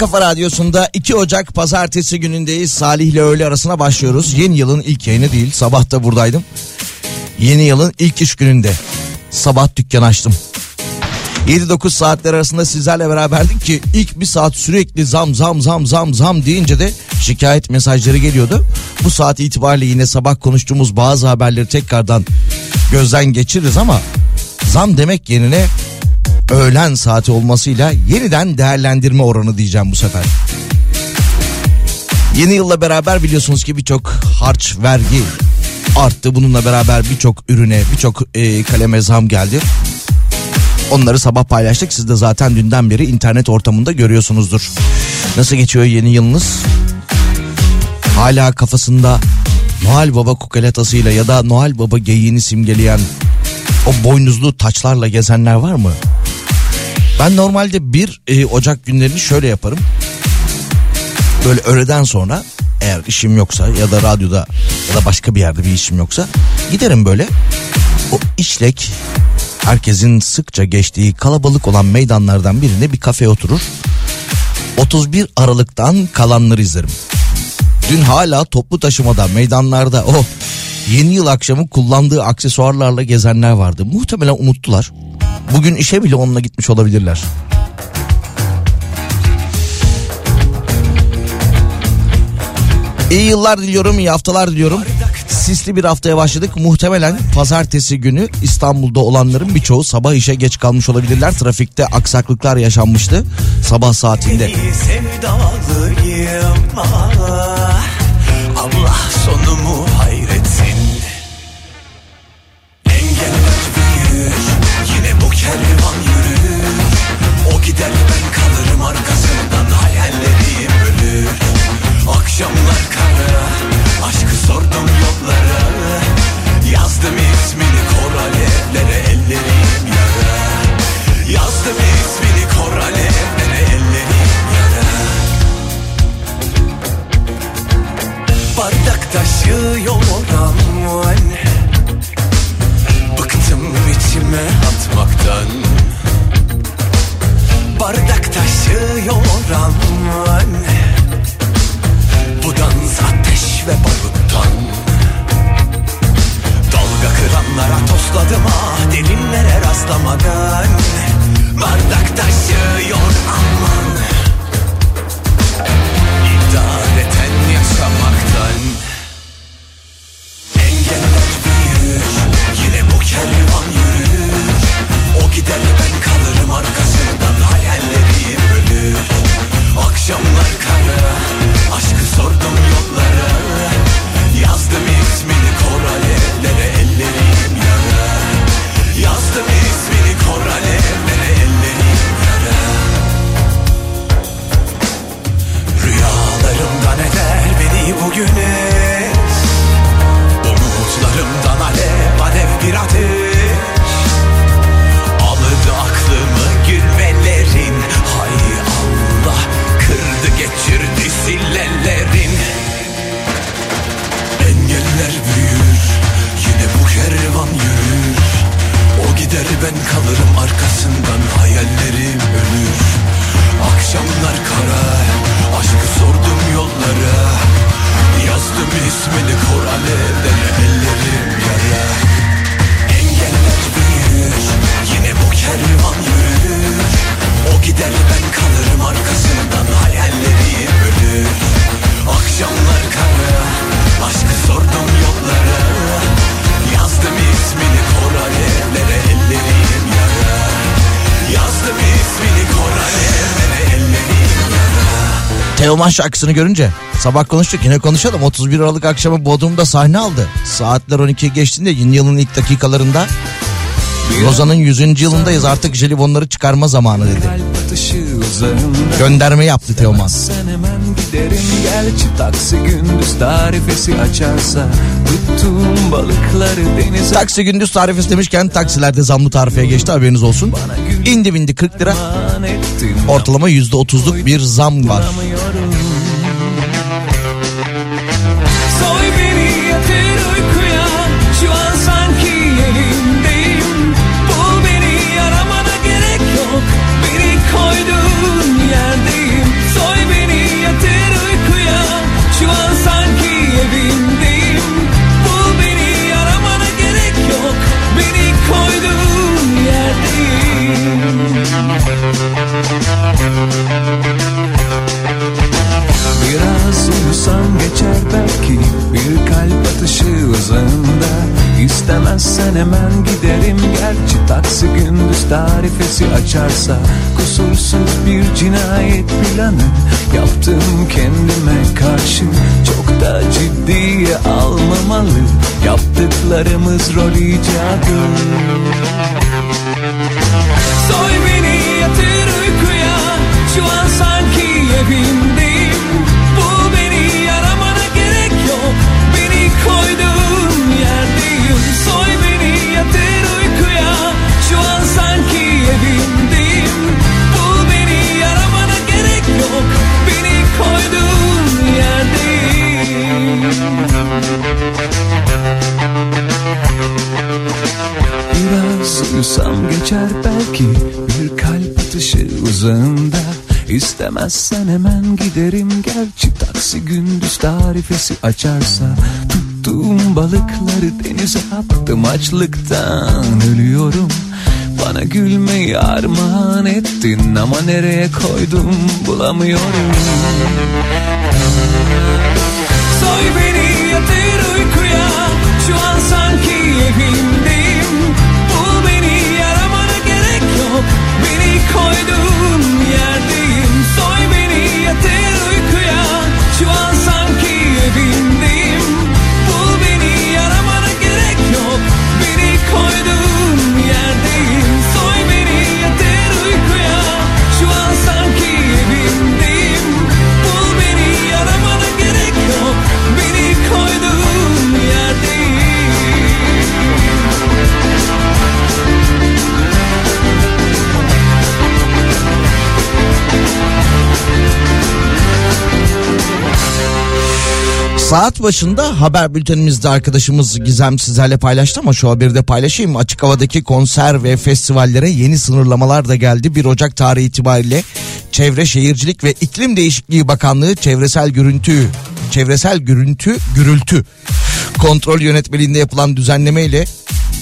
Kafa radyosunda 2 Ocak pazartesi günündeyiz. Salih ile öğle arasına başlıyoruz. Yeni yılın ilk yayını değil. Sabah da buradaydım. Yeni yılın ilk iş gününde. Sabah dükkan açtım. 7-9 saatler arasında sizlerle beraberdik ki ilk bir saat sürekli zam zam zam zam zam deyince de şikayet mesajları geliyordu. Bu saat itibariyle yine sabah konuştuğumuz bazı haberleri tekrardan gözden geçiririz ama zam demek yerine öğlen saati olmasıyla yeniden değerlendirme oranı diyeceğim bu sefer. Yeni yılla beraber biliyorsunuz ki birçok harç, vergi arttı. Bununla beraber birçok ürüne, birçok e, kaleme zam geldi. Onları sabah paylaştık. Siz de zaten dünden beri internet ortamında görüyorsunuzdur. Nasıl geçiyor yeni yılınız? Hala kafasında Noel Baba kukelatasıyla ya da Noel Baba geyiğini simgeleyen o boynuzlu taçlarla gezenler var mı? Ben normalde bir e, Ocak günlerini şöyle yaparım. Böyle öğleden sonra eğer işim yoksa ya da radyoda ya da başka bir yerde bir işim yoksa giderim böyle o işlek herkesin sıkça geçtiği kalabalık olan meydanlardan birinde bir kafeye oturur. 31 Aralık'tan kalanları izlerim. Dün hala toplu taşımada meydanlarda o yeni yıl akşamı kullandığı aksesuarlarla gezenler vardı. Muhtemelen unuttular. Bugün işe bile onunla gitmiş olabilirler. İyi yıllar diliyorum, iyi haftalar diliyorum. Sisli bir haftaya başladık. Muhtemelen pazartesi günü İstanbul'da olanların birçoğu sabah işe geç kalmış olabilirler. Trafikte aksaklıklar yaşanmıştı sabah saatinde. Ah, Allah sonumu hayretsin kervan yürür. O gider ben kalırım arkasından. Hayallerim ölür. Akşamlar kara Aşkı sordum yollara. Yazdım ismini kor alevlere Ellerim yara. Yazdım ismini kor alevlere Ellerim yara. Bardak taşıyor Bıktım içime atmaktan. Bardak taşıyor aman Bu dans ateş ve baruttan. Dalga kıranlara tosladım ah Derinlere rastlamadan. Bardak taşıyor aman İdareten yaşamaktan. Engeller büyür kervan yürür. O gider ben kalırım arkasından. Hayallerim ölür. Akşamlar kara Aşkı sordum yollara. Yazdım ismini kor alevlere Ellerim yara. Yazdım ismini kor alevlere Ellerim yara. Rüyalarımdan eder beni bugüne Umutlarımdan ben kalırım arkasından hayallerim ölür. Akşamlar kara aşkı sordum yollara. Yazdım ismini kor alevlere ellerim yara. Engeller büyür yine bu kervan yürür. O gider ben kalırım arkasından hayallerim ölür. Akşamlar kara aşkı sordum yollara Yazdım ismini kor alevlere ellerim yara Yazdım ismini kor alevlere ellerim yara Teoman şarkısını görünce sabah konuştuk yine konuşalım. 31 Aralık akşamı Bodrum'da sahne aldı. Saatler 12'yi geçtiğinde yeni yılın ilk dakikalarında Lozan'ın 100. yılındayız artık jelibonları çıkarma zamanı dedi. Gönderme yaptı Teoman. Giderim gerçi taksi gündüz tarifesi açarsa Tuttuğum balıkları denize Taksi gündüz tarifesi demişken taksilerde zamlı tarifeye geçti haberiniz olsun. İndi bindi 40 lira ortalama %30'luk bir zam var. Soy beni yatır uykuya İstemezsen hemen giderim. Gerçi taksi gündüz tarifesi açarsa Kusursuz bir cinayet planı Yaptım kendime karşı. Çok da ciddiye almamalı Yaptıklarımız rol icadı Soy beni yatır uykuya. Şu an sanki evimdeyim koyduğun yerdeyim Biraz uyusam geçer belki bir kalp atışı uzağında. İstemezsen hemen giderim gerçi taksi gündüz tarifesi açarsa. Tuttuğum balıkları denize attım açlıktan ölüyorum Bana gülmeyi armağan ettin ama nereye koydum bulamıyorum. Soy beni yatır uykuya. Şu an sanki evimdeyim. Bul beni yaramana gerek yok. Beni koyduğun yerdeyim. Soy beni yatır uykuya. Şu an sanki evimdeyim. Bul beni yaramana gerek yok. Beni koyduğun Saat başında haber bültenimizde arkadaşımız Gizem sizlerle paylaştı ama şu haberi de paylaşayım. Açık havadaki konser ve festivallere yeni sınırlamalar da geldi. 1 Ocak tarihi itibariyle Çevre Şehircilik ve İklim Değişikliği Bakanlığı çevresel görüntü çevresel görüntü gürültü kontrol yönetmeliğinde yapılan düzenleme ile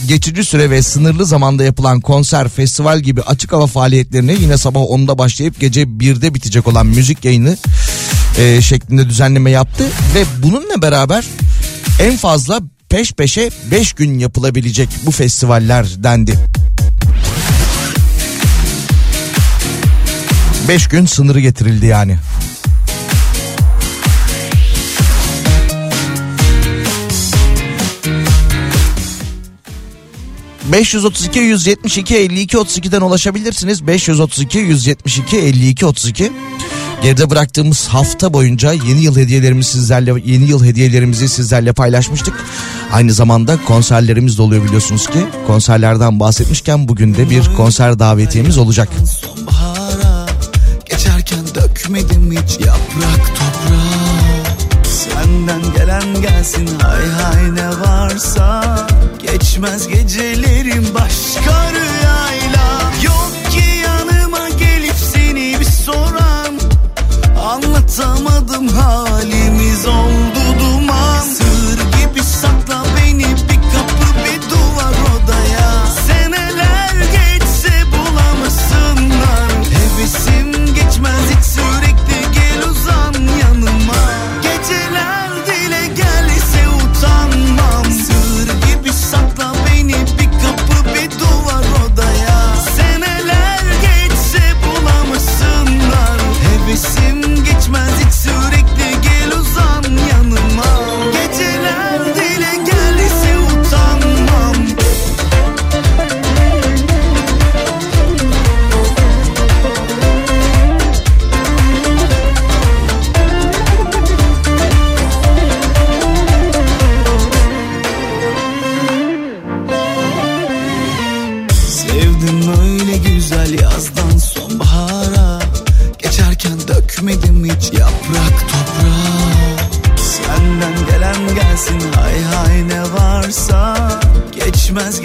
geçici süre ve sınırlı zamanda yapılan konser, festival gibi açık hava faaliyetlerine yine sabah 10'da başlayıp gece 1'de bitecek olan müzik yayını e, şeklinde düzenleme yaptı ve bununla beraber en fazla peş peşe 5 gün yapılabilecek bu festivaller dendi. 5 gün sınırı getirildi yani. ...532 172 52 32'den ulaşabilirsiniz. 532 172 52 32. Geride bıraktığımız hafta boyunca yeni yıl hediyelerimizi sizlerle yeni yıl hediyelerimizi sizlerle paylaşmıştık. Aynı zamanda konserlerimiz de oluyor biliyorsunuz ki. Konserlerden bahsetmişken bugün de bir konser davetiyemiz olacak. Sonbahara geçerken dökmedim hiç yaprak toprağa Senden gelen gelsin hay hay ne varsa Geçmez gecelerim başka Anlatamadım halimiz oldu duman. Sır gibi sakla beni Geçmez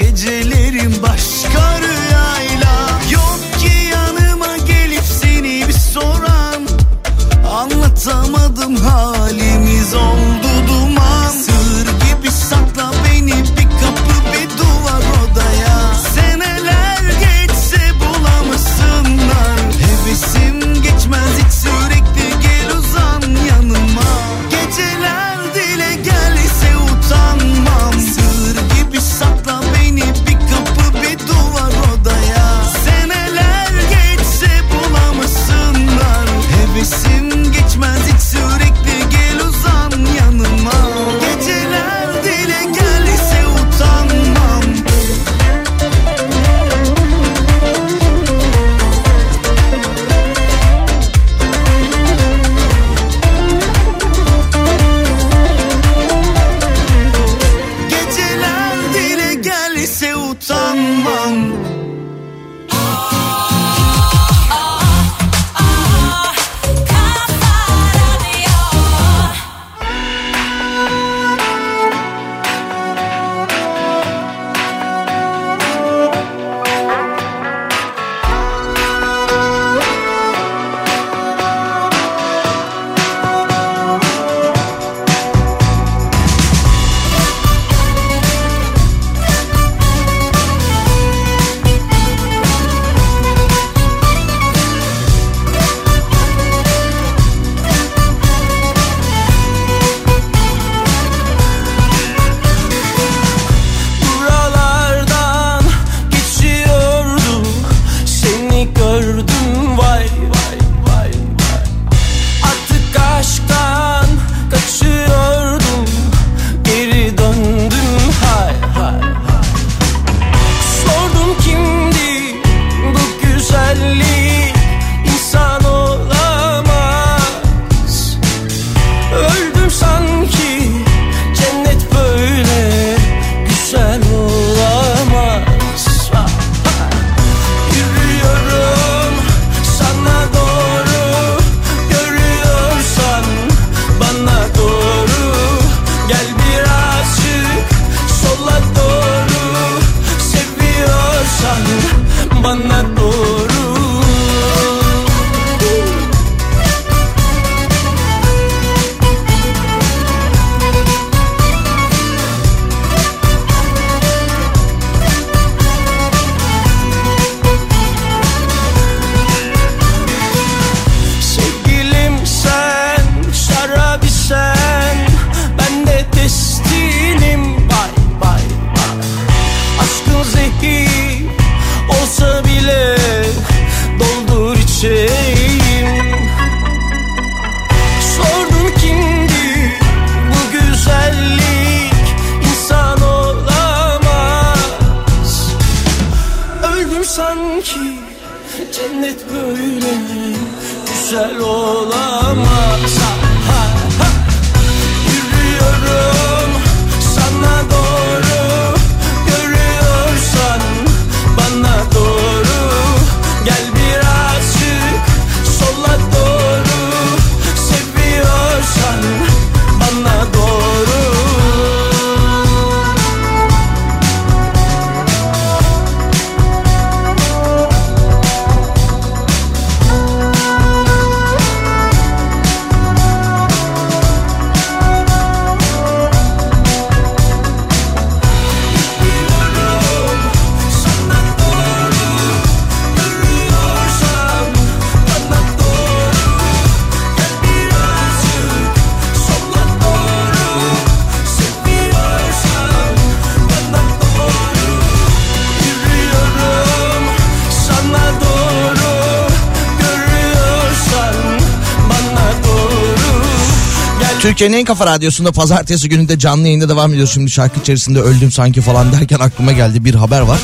Türkiye'nin en kafa radyosunda pazartesi gününde canlı yayında devam ediyor. Şimdi şarkı içerisinde öldüm sanki falan derken aklıma geldi bir haber var.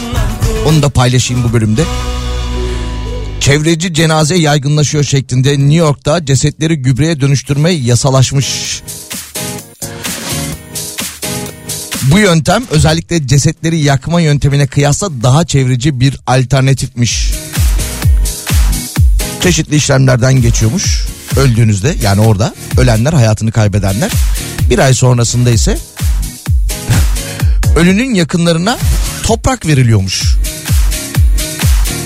Onu da paylaşayım bu bölümde. Çevreci cenaze yaygınlaşıyor şeklinde New York'ta cesetleri gübreye dönüştürme yasalaşmış. Bu yöntem özellikle cesetleri yakma yöntemine kıyasla daha çevreci bir alternatifmiş. Çeşitli işlemlerden geçiyormuş öldüğünüzde yani orada ölenler hayatını kaybedenler. Bir ay sonrasında ise ölünün yakınlarına toprak veriliyormuş.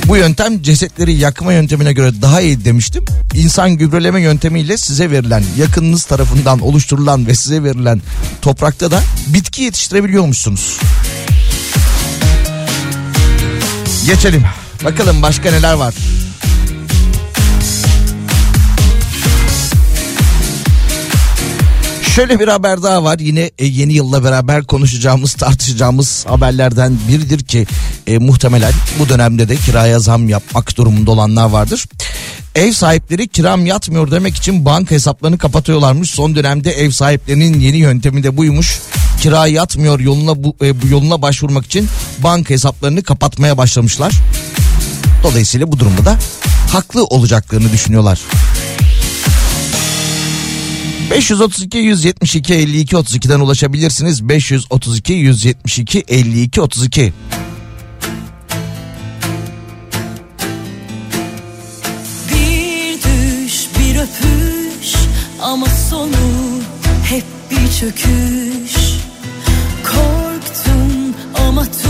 Bu yöntem cesetleri yakma yöntemine göre daha iyi demiştim. İnsan gübreleme yöntemiyle size verilen yakınınız tarafından oluşturulan ve size verilen toprakta da bitki yetiştirebiliyormuşsunuz. Geçelim. Bakalım başka neler var. Şöyle bir haber daha var. Yine e, yeni yılla beraber konuşacağımız, tartışacağımız haberlerden biridir ki e, muhtemelen bu dönemde de kiraya zam yapmak durumunda olanlar vardır. Ev sahipleri kiram yatmıyor demek için banka hesaplarını kapatıyorlarmış. Son dönemde ev sahiplerinin yeni yöntemi de buymuş. Kira yatmıyor yoluna bu, e, yoluna başvurmak için banka hesaplarını kapatmaya başlamışlar. Dolayısıyla bu durumda da haklı olacaklarını düşünüyorlar. 532 172 52 32'den ulaşabilirsiniz. 532 172 52 32. Bir düş, bir öpüş ama sonu hep bir çöküş. Korktum ama tüm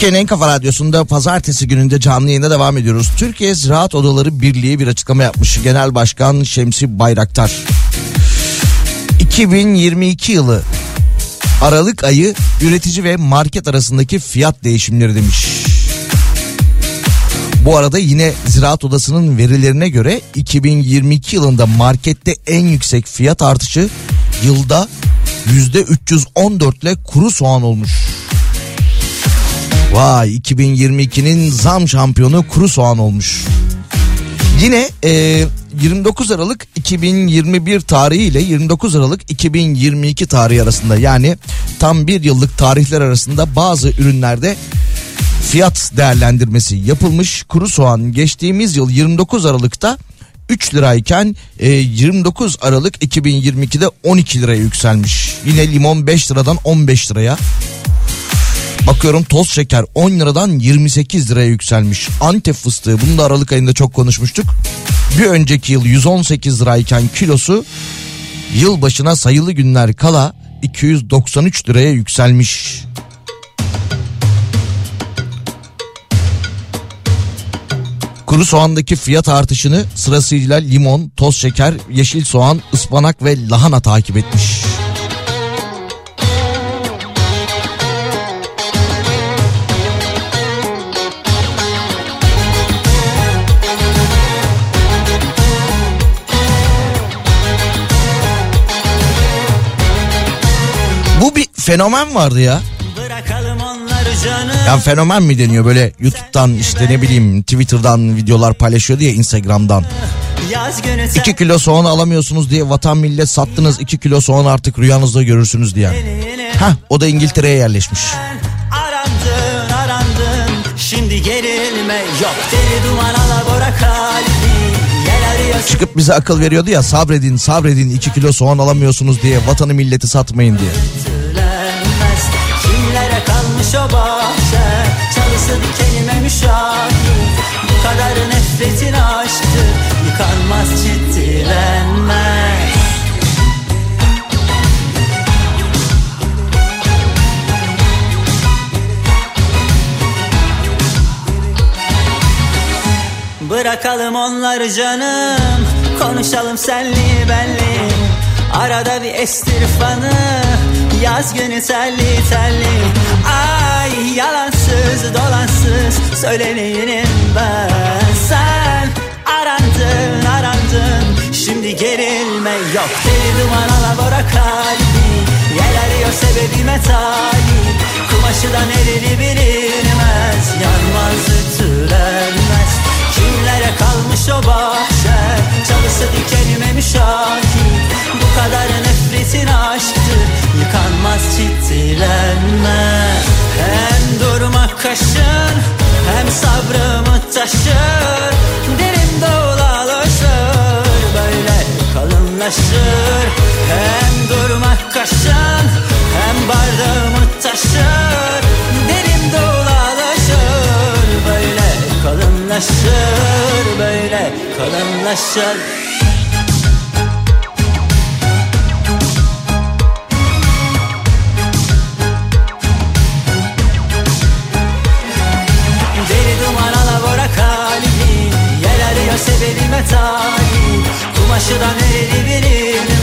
Türkiye'nin en kafa radyosunda pazartesi gününde canlı yayına devam ediyoruz. Türkiye Ziraat Odaları Birliği bir açıklama yapmış. Genel Başkan Şemsi Bayraktar. 2022 yılı Aralık ayı üretici ve market arasındaki fiyat değişimleri demiş. Bu arada yine Ziraat Odası'nın verilerine göre 2022 yılında markette en yüksek fiyat artışı yılda %314 ile kuru soğan olmuş. Vay 2022'nin zam şampiyonu kuru soğan olmuş. Yine e, 29 Aralık 2021 tarihi ile 29 Aralık 2022 tarihi arasında yani tam bir yıllık tarihler arasında bazı ürünlerde fiyat değerlendirmesi yapılmış. Kuru soğan geçtiğimiz yıl 29 Aralık'ta 3 lirayken e, 29 Aralık 2022'de 12 liraya yükselmiş. Yine limon 5 liradan 15 liraya. Bakıyorum toz şeker 10 liradan 28 liraya yükselmiş. Antep fıstığı bunu da Aralık ayında çok konuşmuştuk. Bir önceki yıl 118 lirayken kilosu yıl başına sayılı günler kala 293 liraya yükselmiş. Kuru soğandaki fiyat artışını sırasıyla limon, toz şeker, yeşil soğan, ıspanak ve lahana takip etmiş. Fenomen vardı ya. Ya fenomen mi deniyor böyle YouTube'dan işte ne bileyim Twitter'dan videolar paylaşıyordu ya Instagram'dan. Yaz günü sen 2 kilo soğan alamıyorsunuz diye vatan millet sattınız 2 kilo soğan artık rüyanızda görürsünüz diye. Hah o da İngiltere'ye yerleşmiş. arandın arandın Şimdi gerilme yok deli duman alabora Çıkıp bize akıl veriyordu ya sabredin sabredin 2 kilo soğan alamıyorsunuz diye vatanı milleti satmayın diye. Kalmış o bahçe Çalısı dikenime müşahit. Bu kadar nefretin aşktı Yıkanmaz ciddilenmez Bırakalım onları canım Konuşalım senli benli. Arada bir estir fanı Yaz günü telli telli. Ay yalansız dolansız Söyleneyim ben. Sen arandın arandın. Şimdi gerilme yok. Deli duman alabora kalbi Yel arıyor sebebime talip Kumaşıdan erili bilinmez. Yanmaz ütülenmez Kimlere kalmış o bahçe? Çalısı dikenime müşahit Bu kadar nefretin aşktı. Yıkanmaz ciddilenmez Hem durmak kaşın Hem sabrımı taşır. Derin dolaşır Böyle kalınlaşır. Hem durmak kaşın Hem bardağımı taşır kalınlaşır Böyle kalınlaşır Deli duman alabora kalbi Yel arıyor sebebime talip Kumaşıdan erili bilinmez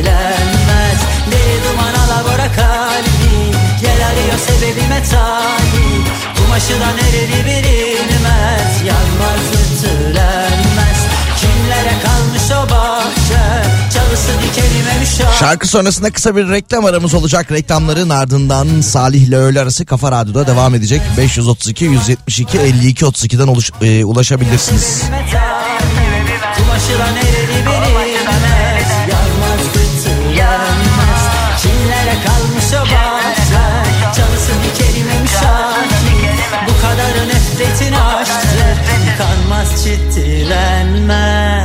ciddilenmez Deli duman alabora kalbi Yel arıyor sebebime talip Kumaşıdan erili bilinmez Yanmaz ütülenmez Kimlere kalmış o bahçe Şarkı sonrasında kısa bir reklam aramız olacak. Reklamların ardından Salih ile öğle arası Kafa Radyo'da devam edecek. 532 172 52 32'den oluş, e, ulaşabilirsiniz. Kumaşıdan Yıkanmaz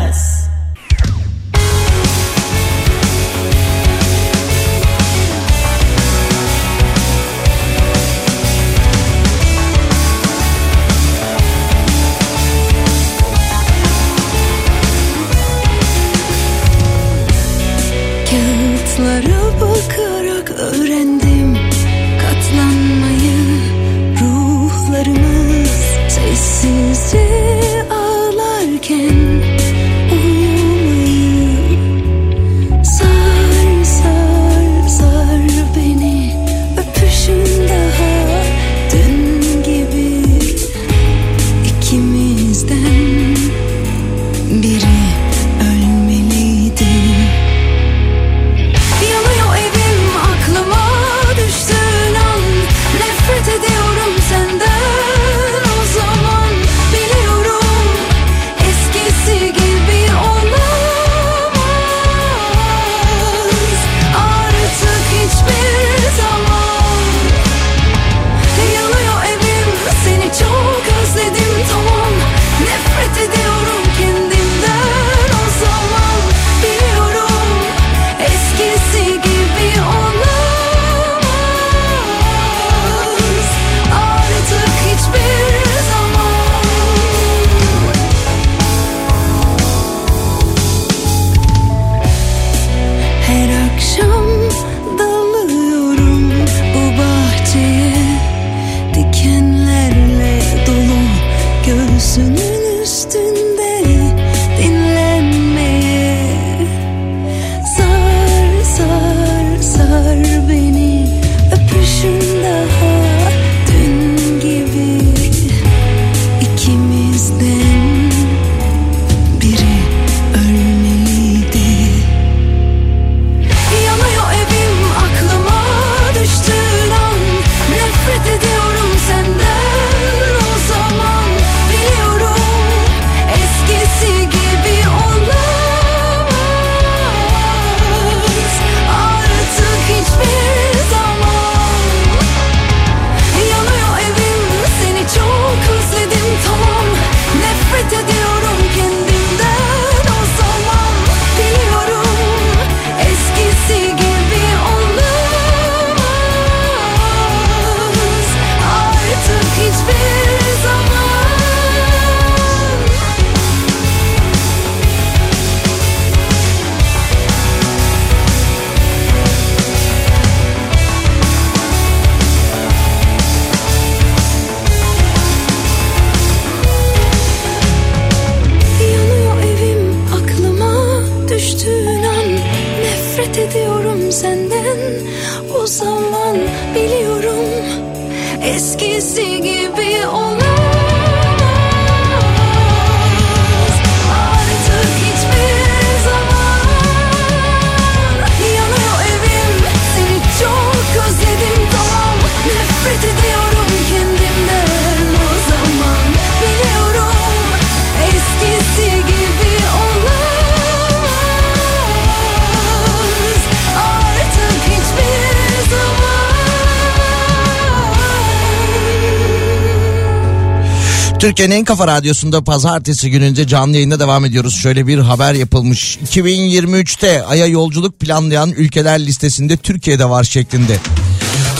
Türkiye'nin en kafa radyosunda pazartesi gününde canlı yayında devam ediyoruz. Şöyle bir haber yapılmış. 2023'te Ay'a yolculuk planlayan ülkeler listesinde Türkiye'de var şeklinde.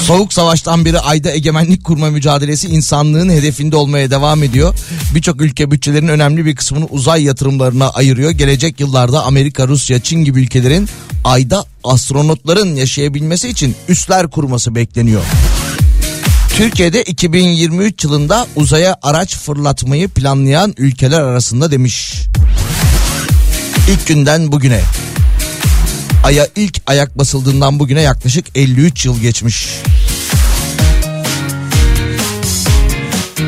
Soğuk savaştan beri ayda egemenlik kurma mücadelesi insanlığın hedefinde olmaya devam ediyor. Birçok ülke bütçelerin önemli bir kısmını uzay yatırımlarına ayırıyor. Gelecek yıllarda Amerika, Rusya, Çin gibi ülkelerin ayda astronotların yaşayabilmesi için üsler kurması bekleniyor. Türkiye'de 2023 yılında uzaya araç fırlatmayı planlayan ülkeler arasında demiş. İlk günden bugüne. Ay'a ilk ayak basıldığından bugüne yaklaşık 53 yıl geçmiş.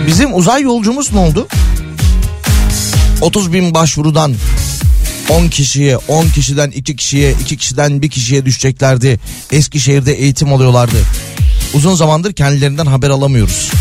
Bizim uzay yolcumuz ne oldu? 30 bin başvurudan 10 kişiye, 10 kişiden 2 kişiye, 2 kişiden 1 kişiye düşeceklerdi. Eskişehir'de eğitim alıyorlardı. Uzun zamandır kendilerinden haber alamıyoruz.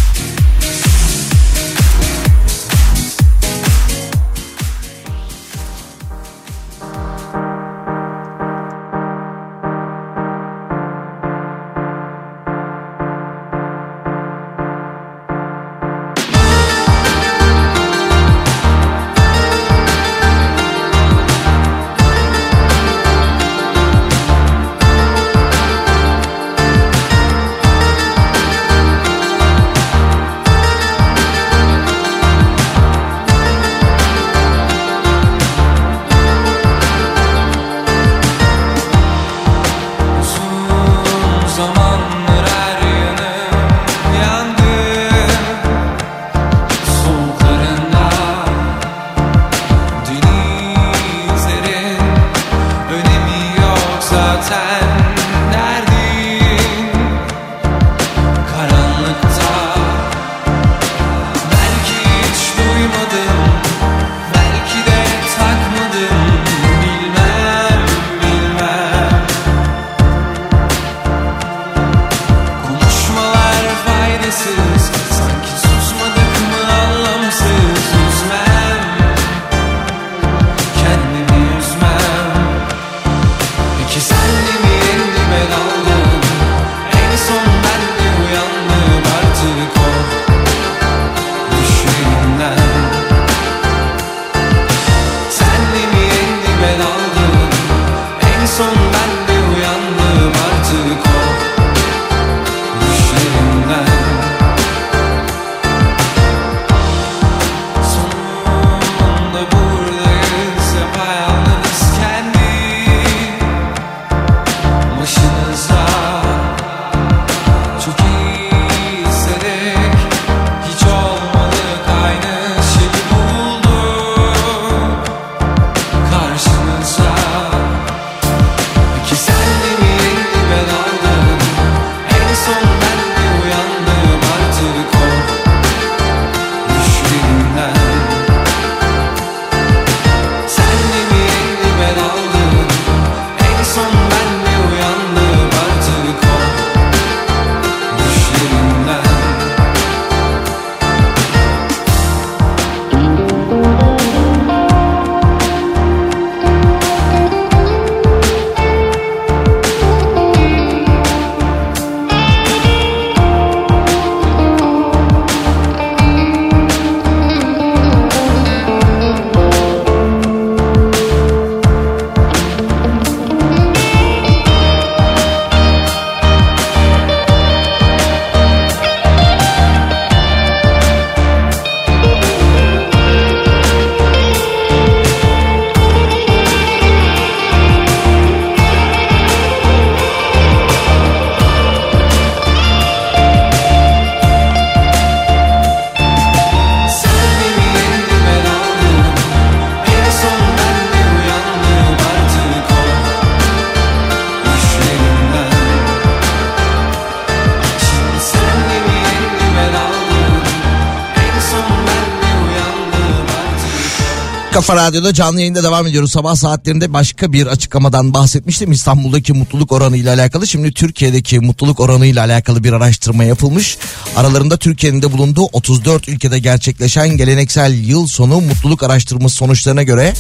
Kafa Radyo'da canlı yayında devam ediyoruz. Sabah saatlerinde başka bir açıklamadan bahsetmiştim. İstanbul'daki mutluluk oranı ile alakalı. Şimdi Türkiye'deki mutluluk oranı ile alakalı bir araştırma yapılmış. Aralarında Türkiye'nin de bulunduğu 34 ülkede gerçekleşen geleneksel yıl sonu mutluluk araştırması sonuçlarına göre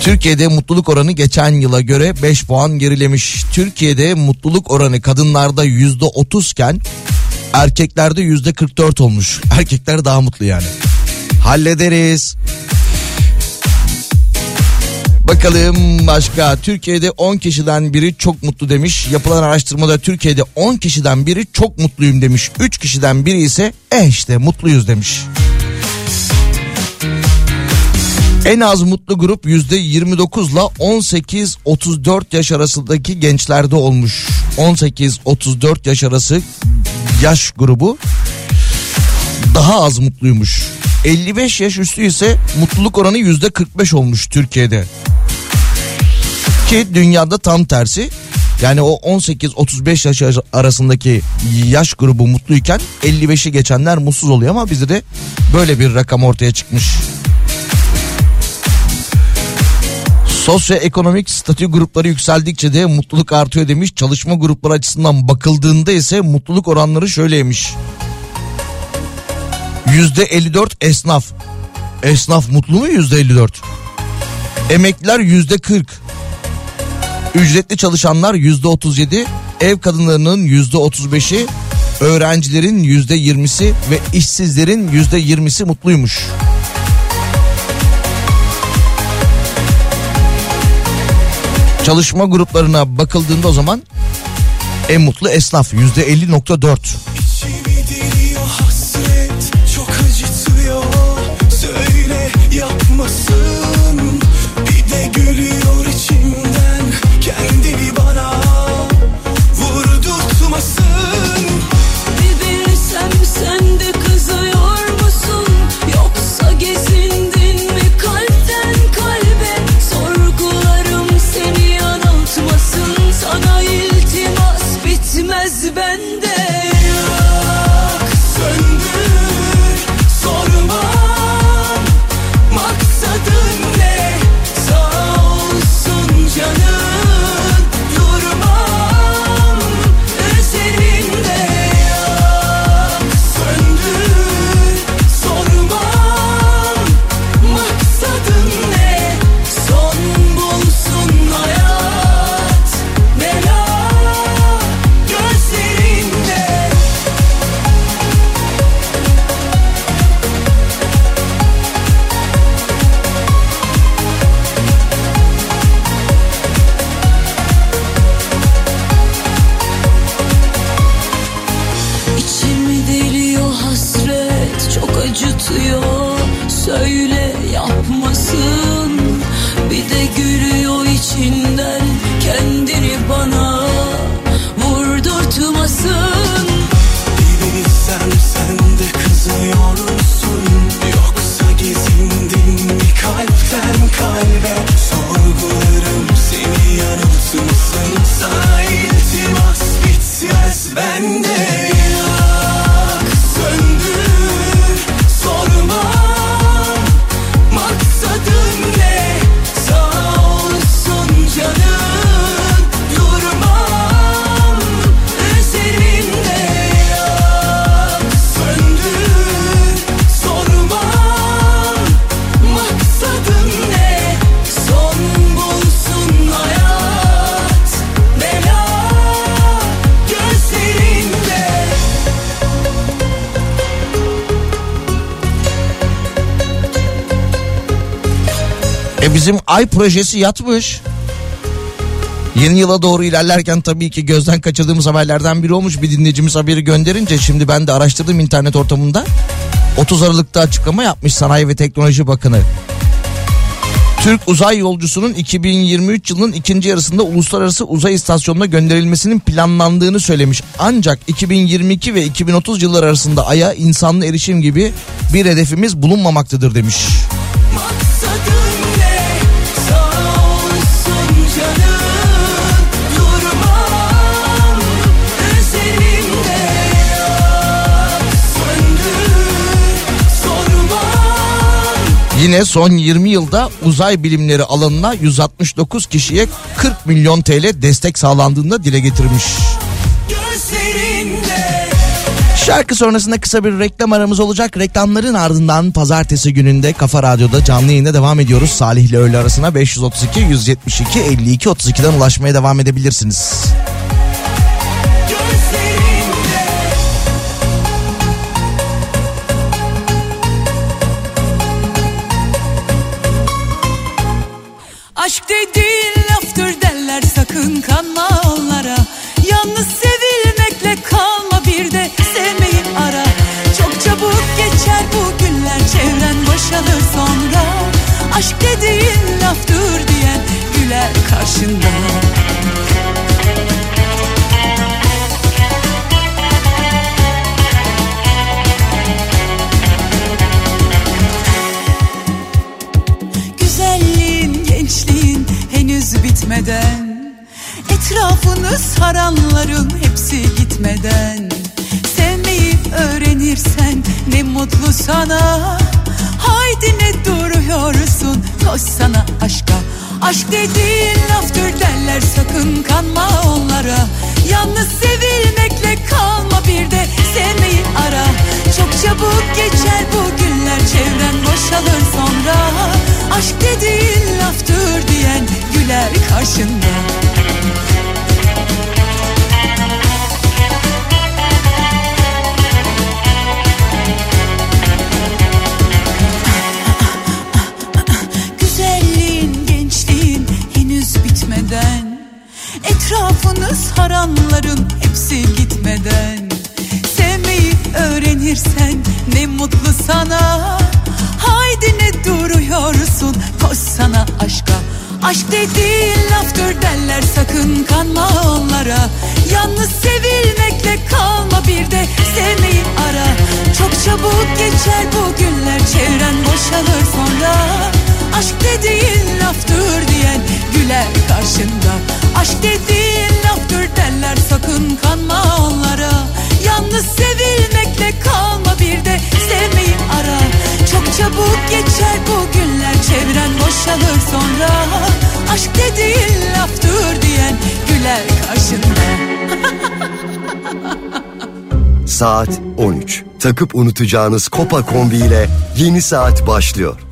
Türkiye'de mutluluk oranı geçen yıla göre 5 puan gerilemiş. Türkiye'de mutluluk oranı kadınlarda %30 iken erkeklerde %44 olmuş. Erkekler daha mutlu yani. Hallederiz. Bakalım başka. Türkiye'de 10 kişiden biri çok mutlu demiş. Yapılan araştırmada Türkiye'de 10 kişiden biri çok mutluyum demiş. 3 kişiden biri ise eh işte mutluyuz demiş. En az mutlu grup %29 ile 18-34 yaş arasındaki gençlerde olmuş. 18-34 yaş arası yaş grubu daha az mutluymuş. 55 yaş üstü ise mutluluk oranı %45 olmuş Türkiye'de. Ki dünyada tam tersi. Yani o 18-35 yaş arasındaki yaş grubu mutluyken 55'i geçenler mutsuz oluyor ama bizde de böyle bir rakam ortaya çıkmış. Sosyoekonomik statü grupları yükseldikçe de mutluluk artıyor demiş. Çalışma grupları açısından bakıldığında ise mutluluk oranları şöyleymiş. Yüzde 54 esnaf. Esnaf mutlu mu yüzde 54? Emekliler yüzde 40. Ücretli çalışanlar yüzde 37. Ev kadınlarının yüzde 35'i. Öğrencilerin yüzde 20'si ve işsizlerin yüzde 20'si mutluymuş. Çalışma gruplarına bakıldığında o zaman en mutlu esnaf yüzde 50.4. bizim ay projesi yatmış. Yeni yıla doğru ilerlerken tabii ki gözden kaçırdığımız haberlerden biri olmuş. Bir dinleyicimiz haberi gönderince şimdi ben de araştırdım internet ortamında. 30 Aralık'ta açıklama yapmış Sanayi ve Teknoloji Bakanı. Türk uzay yolcusunun 2023 yılının ikinci yarısında uluslararası uzay istasyonuna gönderilmesinin planlandığını söylemiş. Ancak 2022 ve 2030 yılları arasında Ay'a insanlı erişim gibi bir hedefimiz bulunmamaktadır demiş. Yine son 20 yılda uzay bilimleri alanına 169 kişiye 40 milyon TL destek sağlandığında dile getirmiş. Şarkı sonrasında kısa bir reklam aramız olacak. Reklamların ardından pazartesi gününde Kafa Radyo'da canlı yayında devam ediyoruz. Salih ile öğle arasına 532 172 52 32'den ulaşmaya devam edebilirsiniz. Karşında. Güzelliğin, gençliğin henüz bitmeden Etrafını saranların hepsi gitmeden. Sevmeyi öğrenirsen ne mutlu sana. Haydi ne duruyorsun koş sana aşka Aşk dediğin laftır derler sakın kanma onlara. Yalnız sevilmekle kalma bir de sevmeyi ara. Çok çabuk geçer bu günler çevren boşalır sonra. Aşk dediğin laftır diyen güler karşında saranların hepsi gitmeden Sevmeyi öğrenirsen ne mutlu sana Haydi ne duruyorsun koş sana aşka Aşk dediğin laftır derler sakın kanma onlara Yalnız sevilmekle kalma bir de sevmeyi ara Çok çabuk geçer bu günler çevren boşalır sonra Aşk dediğin laftır diyen güler karşında. Aşk dediğin laftır derler sakın kanma onlara. Yalnız sevilmekle kalma bir de sevmeyi ara. Çok çabuk geçer bu günler çevren boşalır sonra. Aşk dediğin laftır diyen güler karşında. Saat 13. Takıp unutacağınız Kopa kombi ile yeni saat başlıyor.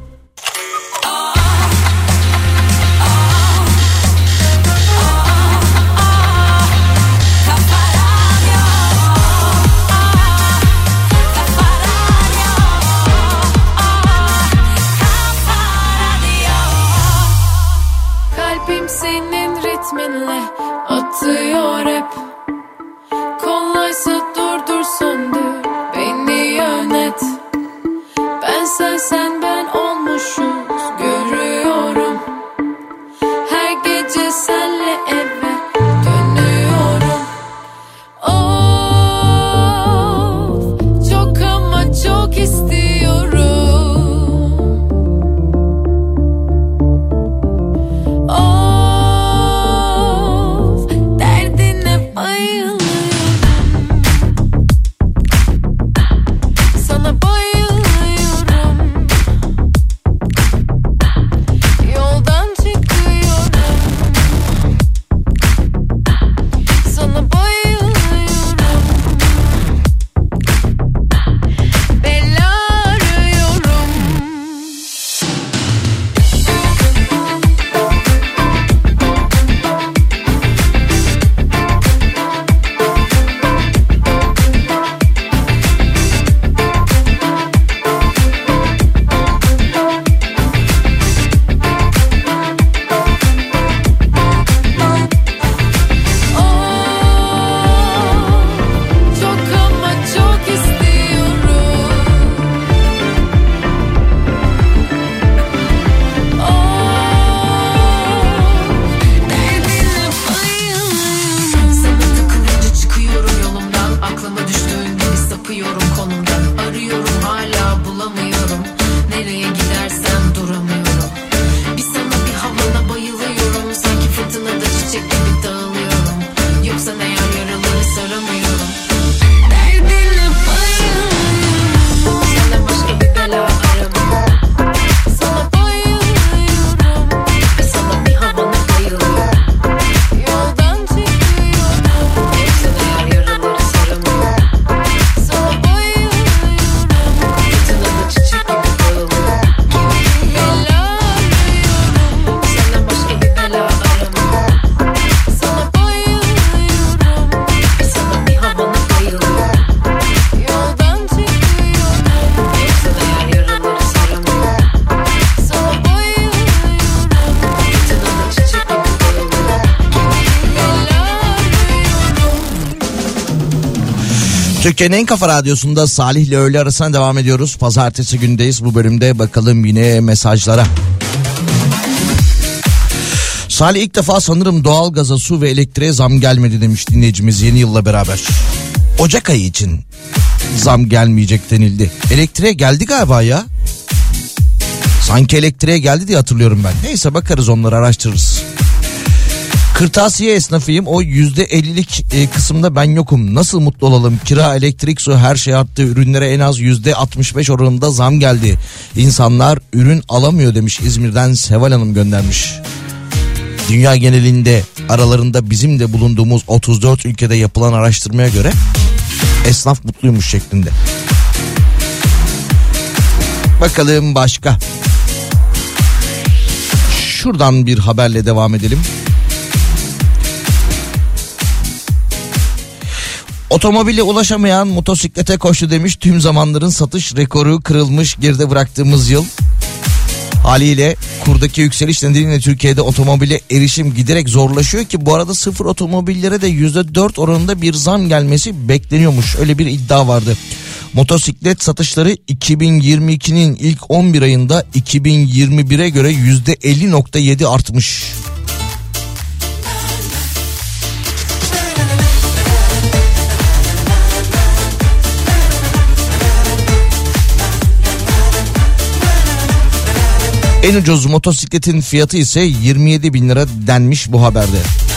Türkiye'nin en kafa radyosunda Salih ile öğle arasına devam ediyoruz. Pazartesi gündeyiz bu bölümde bakalım yine mesajlara. Salih ilk defa sanırım doğalgaza, su ve elektriğe zam gelmedi demiş dinleyicimiz yeni yılla beraber. Ocak ayı için zam gelmeyecek denildi. Elektriğe geldi galiba ya. Sanki elektriğe geldi diye hatırlıyorum ben. Neyse bakarız onları araştırırız. Kırtasiye esnafıyım o yüzde ellilik e, kısımda ben yokum. Nasıl mutlu olalım? Kira, elektrik, su her şey arttı. Ürünlere en az yüzde 65 oranında zam geldi. İnsanlar ürün alamıyor demiş İzmir'den Seval Hanım göndermiş. Dünya genelinde aralarında bizim de bulunduğumuz 34 ülkede yapılan araştırmaya göre esnaf mutluymuş şeklinde. Bakalım başka. Şuradan bir haberle devam edelim. Otomobile ulaşamayan motosiklete koştu demiş. Tüm zamanların satış rekoru kırılmış geride bıraktığımız yıl. Haliyle kurdaki yükseliş nedeniyle Türkiye'de otomobile erişim giderek zorlaşıyor ki bu arada sıfır otomobillere de yüzde dört oranında bir zam gelmesi bekleniyormuş. Öyle bir iddia vardı. Motosiklet satışları 2022'nin ilk 11 ayında 2021'e göre yüzde 50.7 artmış. En ucuz motosikletin fiyatı ise 27 bin lira denmiş bu haberde.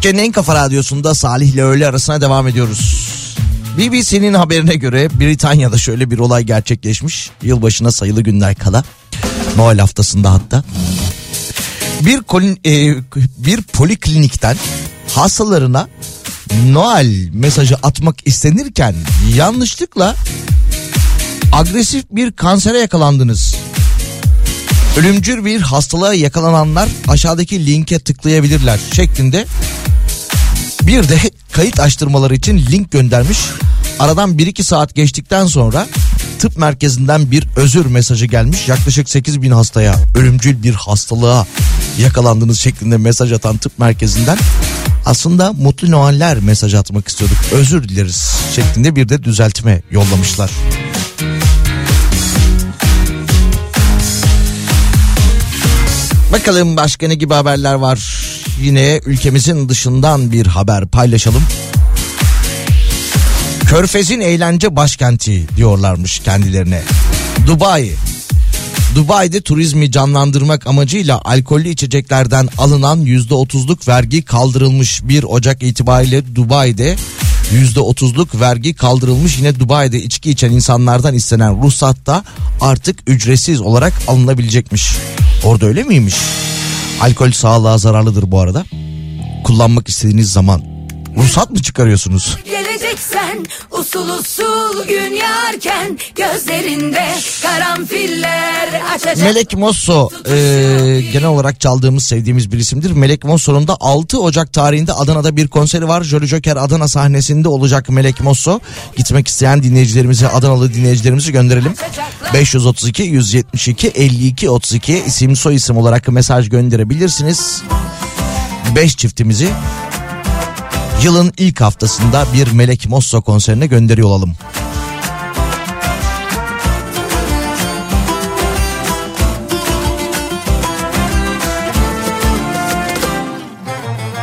Türkiye'nin en kafa radyosunda Salih ile öğle arasına devam ediyoruz. BBC'nin haberine göre Britanya'da şöyle bir olay gerçekleşmiş. Yılbaşına sayılı günler kala. Noel haftasında hatta. Bir, kolin- e, bir poliklinikten hastalarına Noel mesajı atmak istenirken yanlışlıkla agresif bir kansere yakalandınız. Ölümcül bir hastalığa yakalananlar aşağıdaki linke tıklayabilirler şeklinde bir de kayıt açtırmaları için link göndermiş. Aradan 1-2 saat geçtikten sonra tıp merkezinden bir özür mesajı gelmiş. Yaklaşık 8 bin hastaya ölümcül bir hastalığa yakalandınız şeklinde mesaj atan tıp merkezinden aslında mutlu Noeller mesaj atmak istiyorduk. Özür dileriz şeklinde bir de düzeltme yollamışlar. Bakalım başka ne gibi haberler var yine ülkemizin dışından bir haber paylaşalım. Körfez'in eğlence başkenti diyorlarmış kendilerine. Dubai. Dubai'de turizmi canlandırmak amacıyla alkollü içeceklerden alınan %30'luk vergi kaldırılmış. 1 Ocak itibariyle Dubai'de %30'luk vergi kaldırılmış. Yine Dubai'de içki içen insanlardan istenen ruhsat da artık ücretsiz olarak alınabilecekmiş. Orada öyle miymiş? Alkol sağlığa zararlıdır bu arada. Kullanmak istediğiniz zaman Ruhsat mı çıkarıyorsunuz? Geleceksen usul usul gün yarken gözlerinde karanfiller açacak. Melek Mosso e, genel olarak çaldığımız sevdiğimiz bir isimdir. Melek Mosso'nun da 6 Ocak tarihinde Adana'da bir konseri var. Jolly Joker Adana sahnesinde olacak Melek Mosso. Gitmek isteyen dinleyicilerimizi Adanalı dinleyicilerimizi gönderelim. 532 172 52 32 isim soy isim olarak mesaj gönderebilirsiniz. 5 çiftimizi yılın ilk haftasında bir Melek Mosso konserine gönderiyor olalım.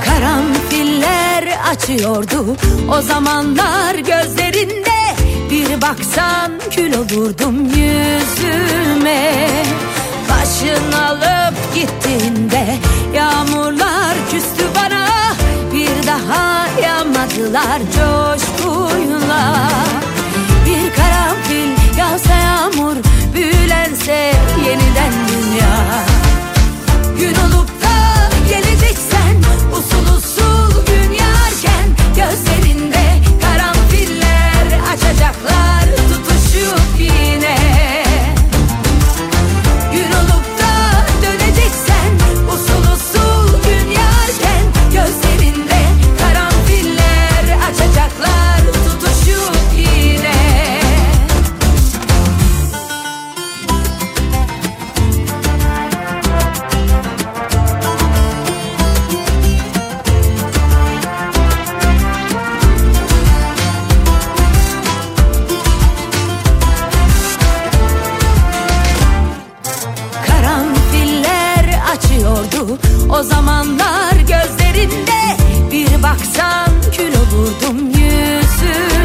Karanfiller açıyordu o zamanlar gözlerinde bir baksan kül olurdum yüzüme Başın alıp gittiğinde yağmurlar daha yanmadılar coşkuyla Bir karanfil yağsa yağmur büyülense yeniden dünya. kül olurdum yüzüm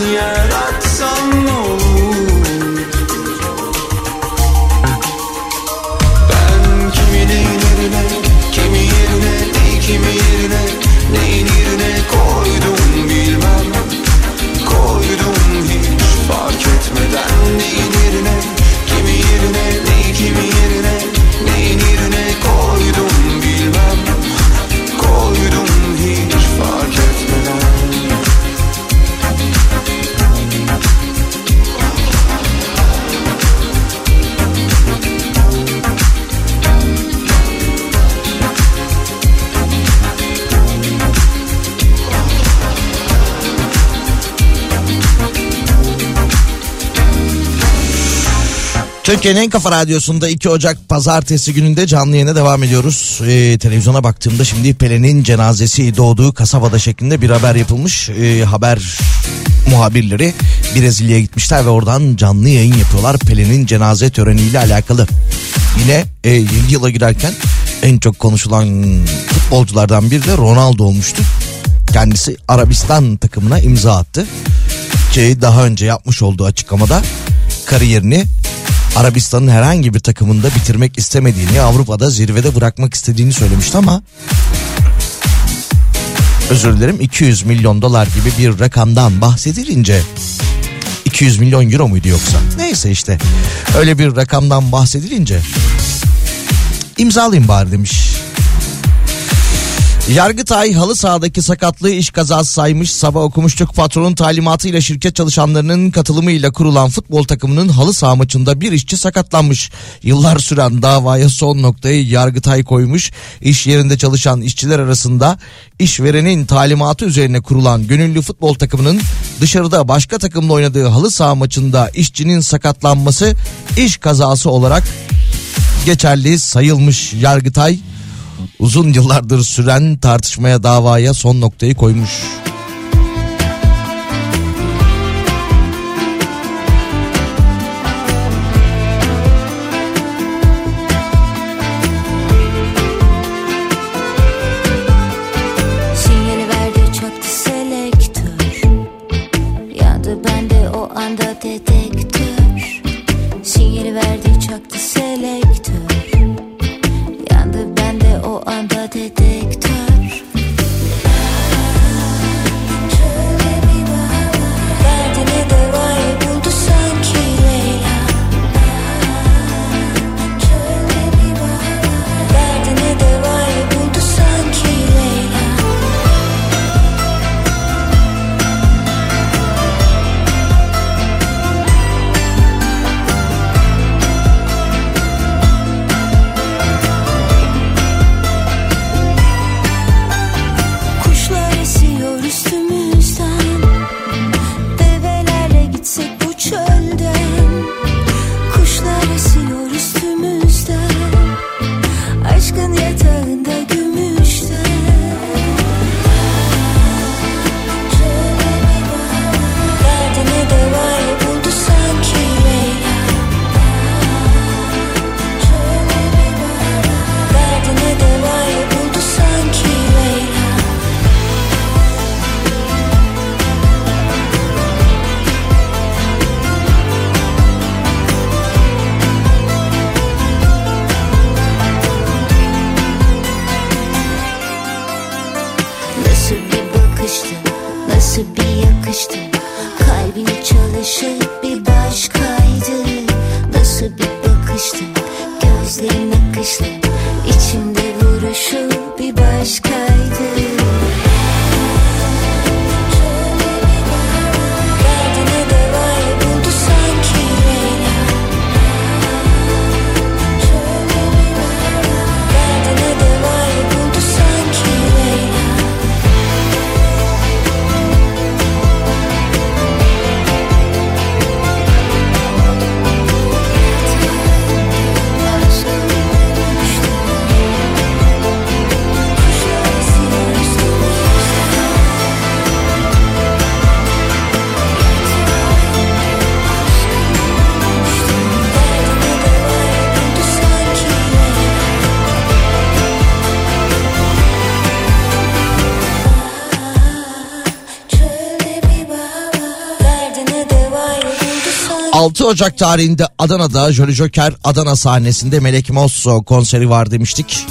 mañana. Türkiye'nin en kafa radyosunda 2 Ocak pazartesi gününde canlı yayına devam ediyoruz. Ee, televizyona baktığımda şimdi Pelin'in cenazesi doğduğu kasabada şeklinde bir haber yapılmış. Ee, haber muhabirleri Brezilya'ya gitmişler ve oradan canlı yayın yapıyorlar Pelin'in cenaze töreniyle alakalı. Yine e, yıla girerken en çok konuşulan futbolculardan biri de Ronaldo olmuştu. Kendisi Arabistan takımına imza attı. Ki daha önce yapmış olduğu açıklamada kariyerini Arabistan'ın herhangi bir takımında bitirmek istemediğini, Avrupa'da zirvede bırakmak istediğini söylemişti ama özür dilerim 200 milyon dolar gibi bir rakamdan bahsedilince 200 milyon euro muydu yoksa? Neyse işte öyle bir rakamdan bahsedilince imzalayayım bari demiş. Yargıtay halı sahadaki sakatlığı iş kazası saymış. Sabah okumuştuk patronun talimatıyla şirket çalışanlarının katılımıyla kurulan futbol takımının halı saha maçında bir işçi sakatlanmış. Yıllar süren davaya son noktayı Yargıtay koymuş. İş yerinde çalışan işçiler arasında işverenin talimatı üzerine kurulan gönüllü futbol takımının dışarıda başka takımla oynadığı halı saha maçında işçinin sakatlanması iş kazası olarak geçerli sayılmış Yargıtay uzun yıllardır süren tartışmaya davaya son noktayı koymuş. Ocak tarihinde Adana'da Jolly Joker Adana sahnesinde Melek Mosso konseri var demiştik.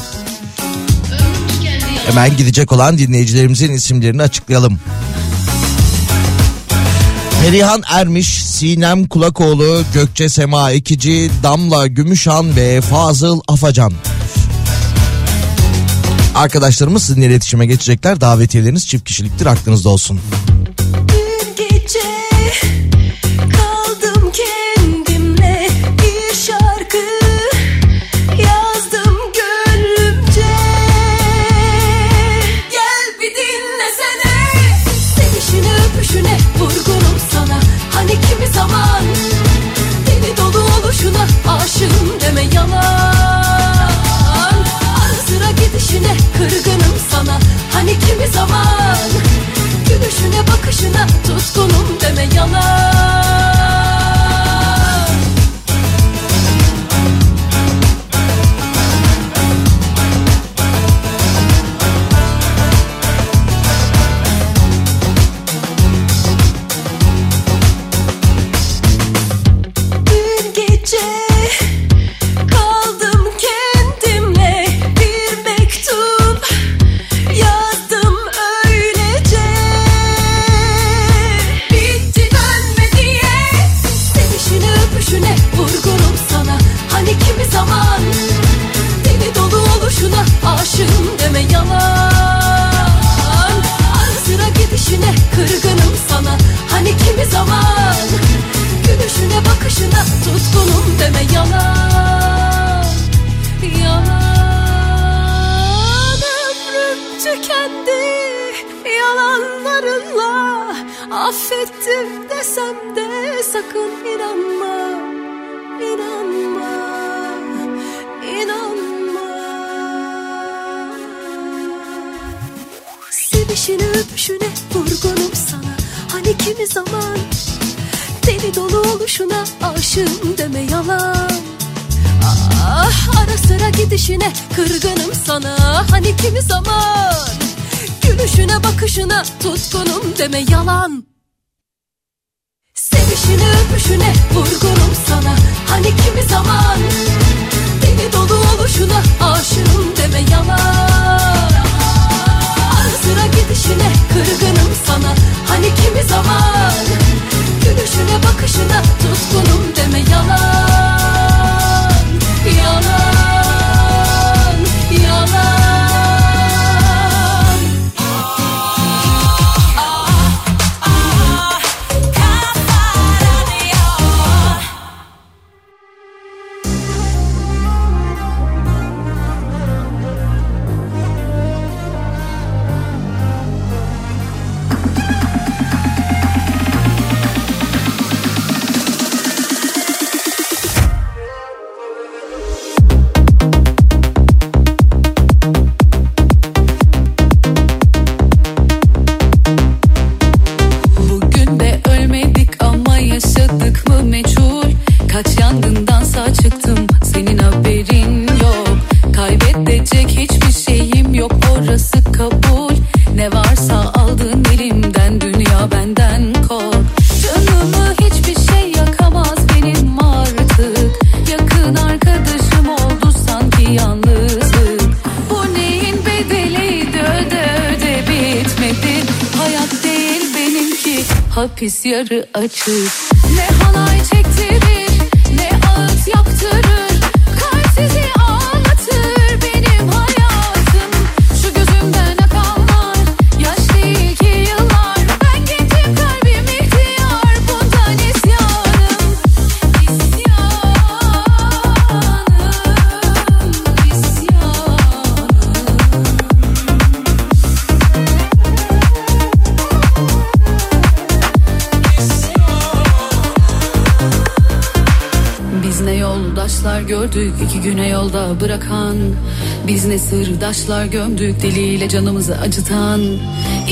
Hemen gidecek olan dinleyicilerimizin isimlerini açıklayalım. Perihan Ermiş, Sinem Kulakoğlu, Gökçe Sema Ekici, Damla Gümüşhan ve Fazıl Afacan. Arkadaşlarımız sizinle iletişime geçecekler. Davetiyeleriniz çift kişiliktir aklınızda olsun. yarı açık. Ne halay çekti gördük iki güne yolda bırakan. Biz ne sırdaşlar gömdük diliyle canımızı acıtan.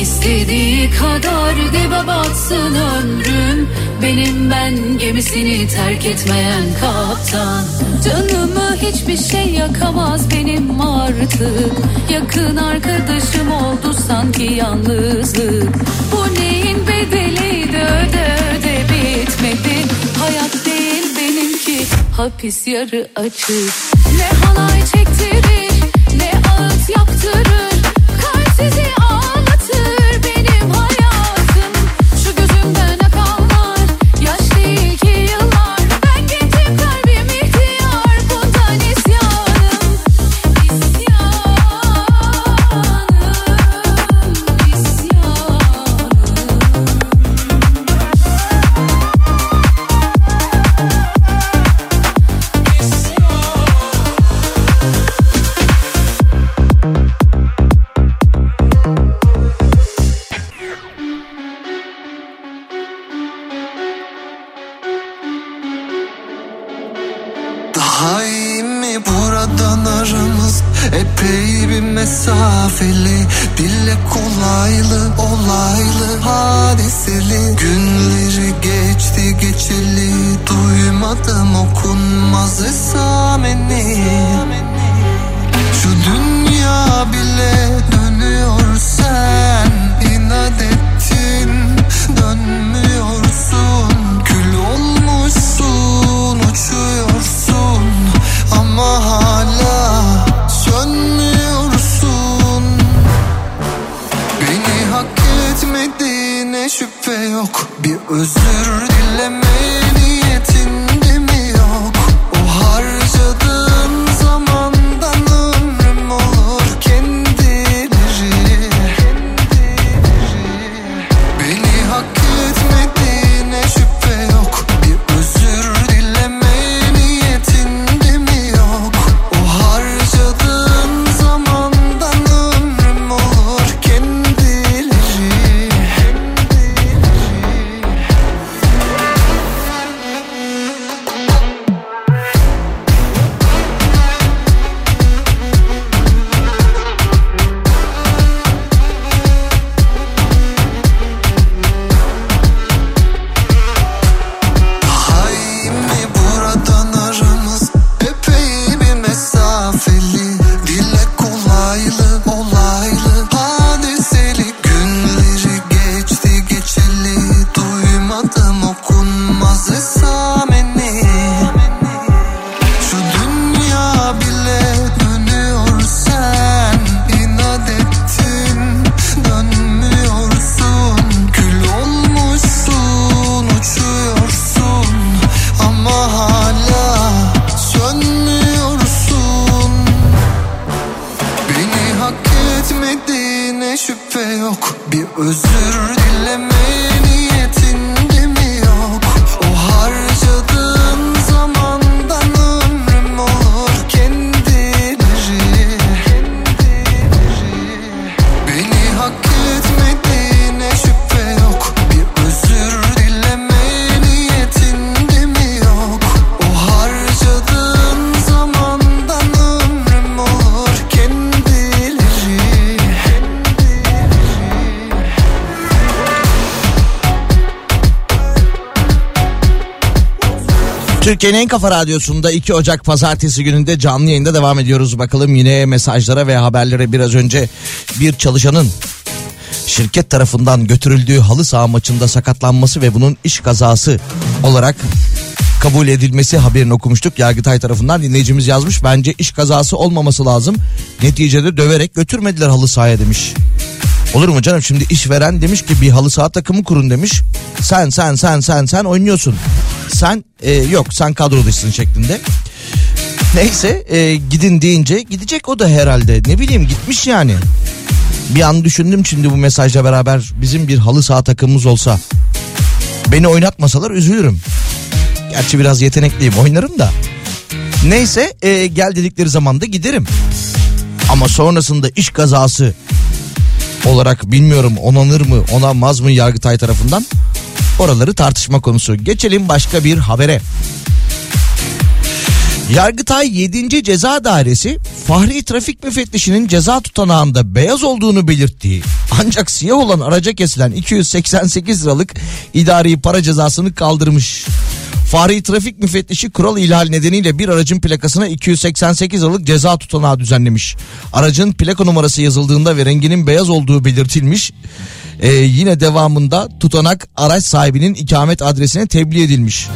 İstediği kadar dibe batsın ömrüm Benim ben gemisini terk etmeyen kaptan. Canımı hiçbir şey yakamaz benim artık. Yakın arkadaşım oldu sanki yalnızlık. Bu neyin bedeli de öde öde bitmedi. Hayat hapis yarı açık Ne halay çektirir ne ağıt yaptırır. Kalp sizi Türkiye'nin en kafa radyosunda 2 Ocak pazartesi gününde canlı yayında devam ediyoruz. Bakalım yine mesajlara ve haberlere biraz önce bir çalışanın şirket tarafından götürüldüğü halı saha maçında sakatlanması ve bunun iş kazası olarak kabul edilmesi haberini okumuştuk. Yargıtay tarafından dinleyicimiz yazmış. Bence iş kazası olmaması lazım. Neticede döverek götürmediler halı sahaya demiş. Olur mu canım şimdi işveren demiş ki bir halı saha takımı kurun demiş. Sen sen sen sen sen oynuyorsun. Sen e, yok sen kadro dışısın şeklinde. Neyse e, gidin deyince gidecek o da herhalde ne bileyim gitmiş yani. Bir an düşündüm şimdi bu mesajla beraber bizim bir halı saha takımımız olsa beni oynatmasalar üzülürüm. Gerçi biraz yetenekliyim oynarım da. Neyse e, gel dedikleri zaman da giderim. Ama sonrasında iş kazası olarak bilmiyorum onanır mı onanmaz mı Yargıtay tarafından oraları tartışma konusu. Geçelim başka bir habere. Yargıtay 7. Ceza Dairesi Fahri Trafik Müfettişinin ceza tutanağında beyaz olduğunu belirttiği ancak siyah olan araca kesilen 288 liralık idari para cezasını kaldırmış. Fahri Trafik Müfettişi kural ihlal nedeniyle bir aracın plakasına 288 liralık ceza tutanağı düzenlemiş. Aracın plaka numarası yazıldığında ve renginin beyaz olduğu belirtilmiş. Ee, yine devamında tutanak araç sahibinin ikamet adresine tebliğ edilmiş.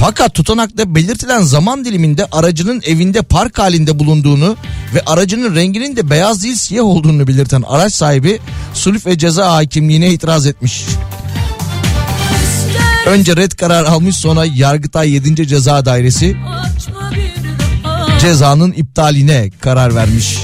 Fakat tutanakta belirtilen zaman diliminde aracının evinde park halinde bulunduğunu ve aracının renginin de beyaz değil siyah olduğunu belirten araç sahibi sulh ve ceza hakimliğine itiraz etmiş. Önce red karar almış sonra Yargıtay 7. Ceza Dairesi cezanın iptaline karar vermiş.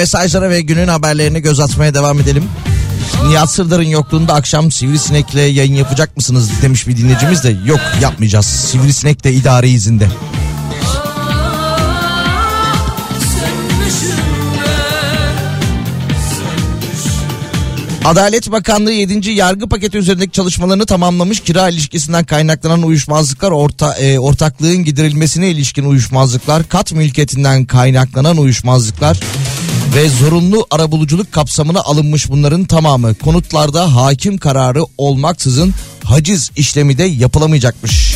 Mesajlara ve günün haberlerine göz atmaya devam edelim. Nihat Sırdar'ın yokluğunda akşam Sivrisinek'le yayın yapacak mısınız demiş bir dinleyicimiz de yok yapmayacağız. Sivrisinek de idari izinde. Adalet Bakanlığı 7. yargı paketi üzerindeki çalışmalarını tamamlamış. Kira ilişkisinden kaynaklanan uyuşmazlıklar, orta, e, ortaklığın giderilmesine ilişkin uyuşmazlıklar, kat mülkiyetinden kaynaklanan uyuşmazlıklar ve zorunlu arabuluculuk kapsamına alınmış bunların tamamı. Konutlarda hakim kararı olmaksızın haciz işlemi de yapılamayacakmış.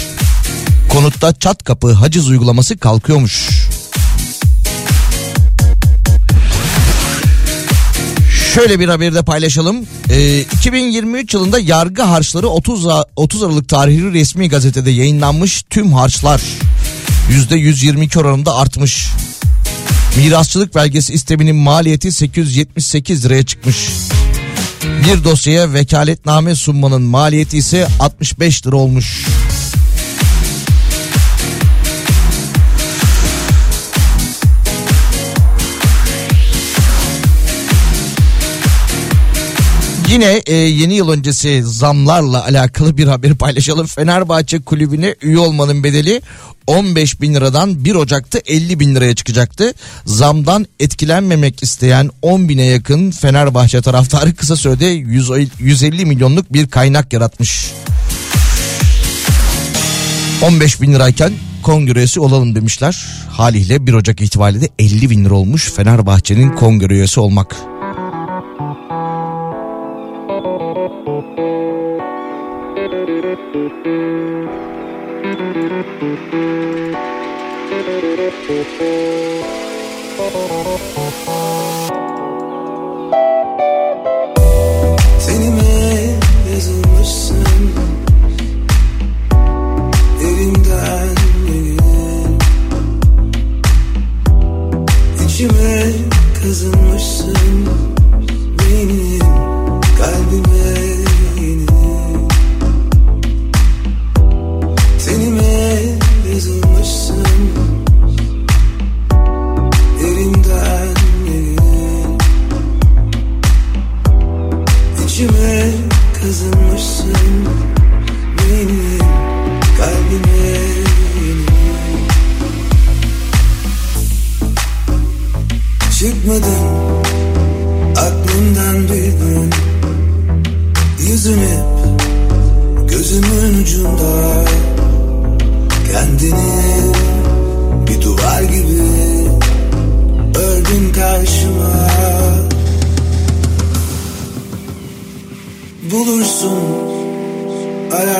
Konutta çat kapı haciz uygulaması kalkıyormuş. Şöyle bir haberi de paylaşalım. Ee, 2023 yılında yargı harçları 30, A- 30 Aralık tarihli resmi gazetede yayınlanmış tüm harçlar %122 oranında artmış. Mirasçılık belgesi isteminin maliyeti 878 liraya çıkmış. Bir dosyaya vekaletname sunmanın maliyeti ise 65 lira olmuş. Yine e, yeni yıl öncesi zamlarla alakalı bir haber paylaşalım. Fenerbahçe kulübüne üye olmanın bedeli 15 bin liradan 1 Ocak'ta 50 bin liraya çıkacaktı. Zamdan etkilenmemek isteyen 10 bine yakın Fenerbahçe taraftarı kısa sürede 100 150 milyonluk bir kaynak yaratmış. 15 bin lirayken kongre üyesi olalım demişler. Haliyle 1 Ocak itibariyle de 50 bin lira olmuş Fenerbahçe'nin kongre üyesi olmak. Tenime yazılmışsın? Derinden benim İçime Benim kalbime yeni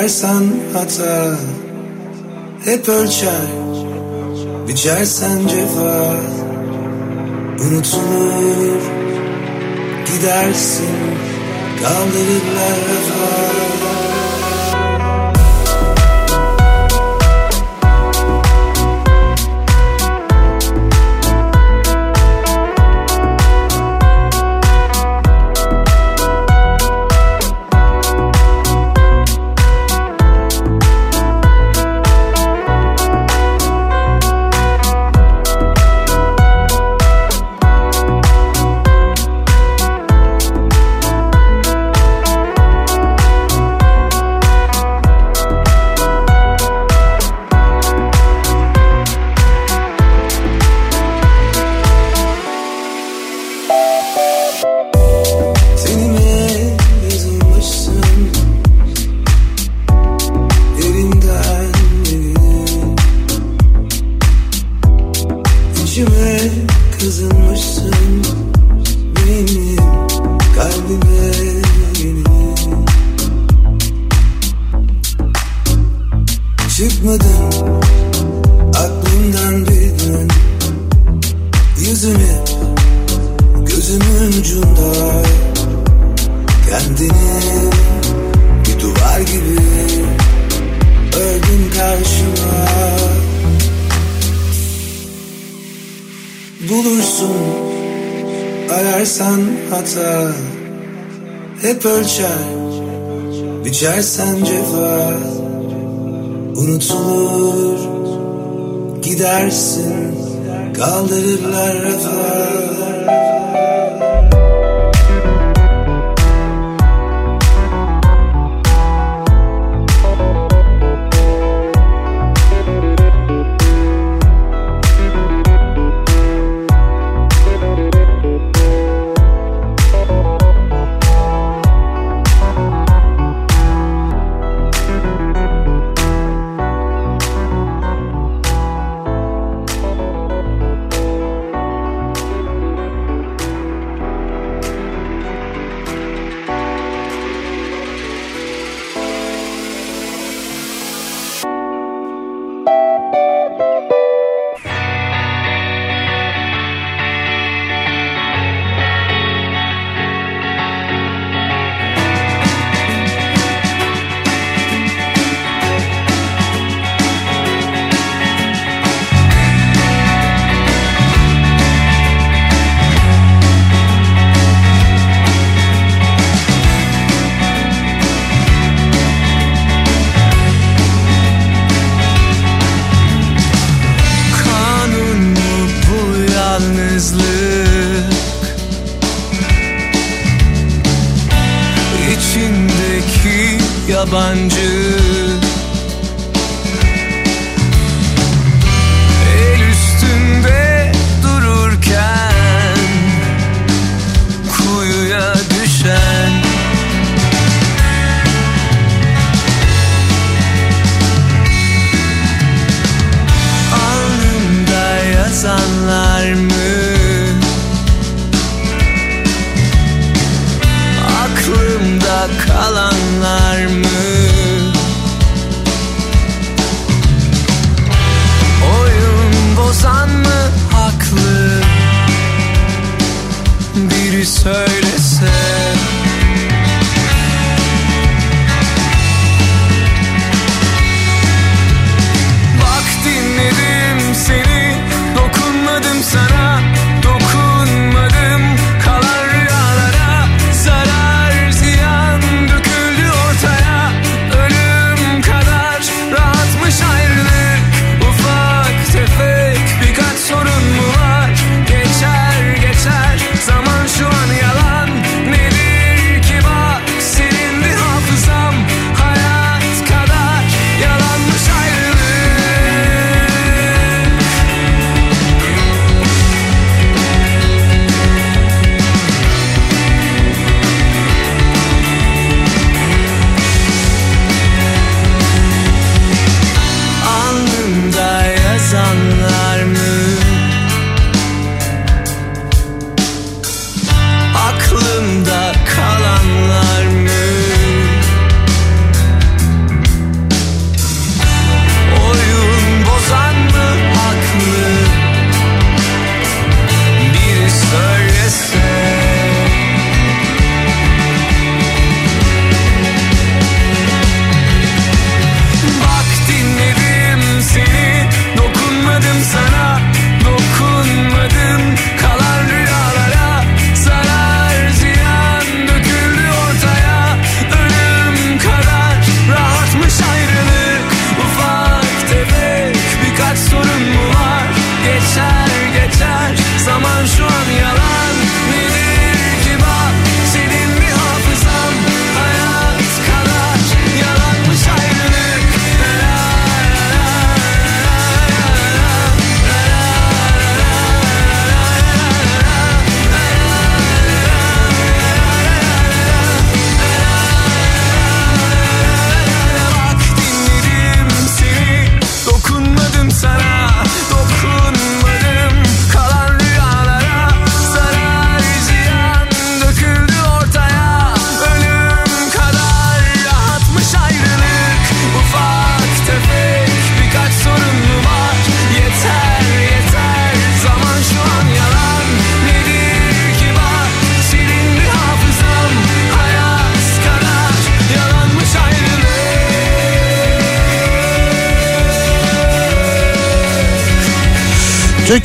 ararsan hata Hep ölçer biçersen cefa Unutulur gidersin kaldırırlar rafa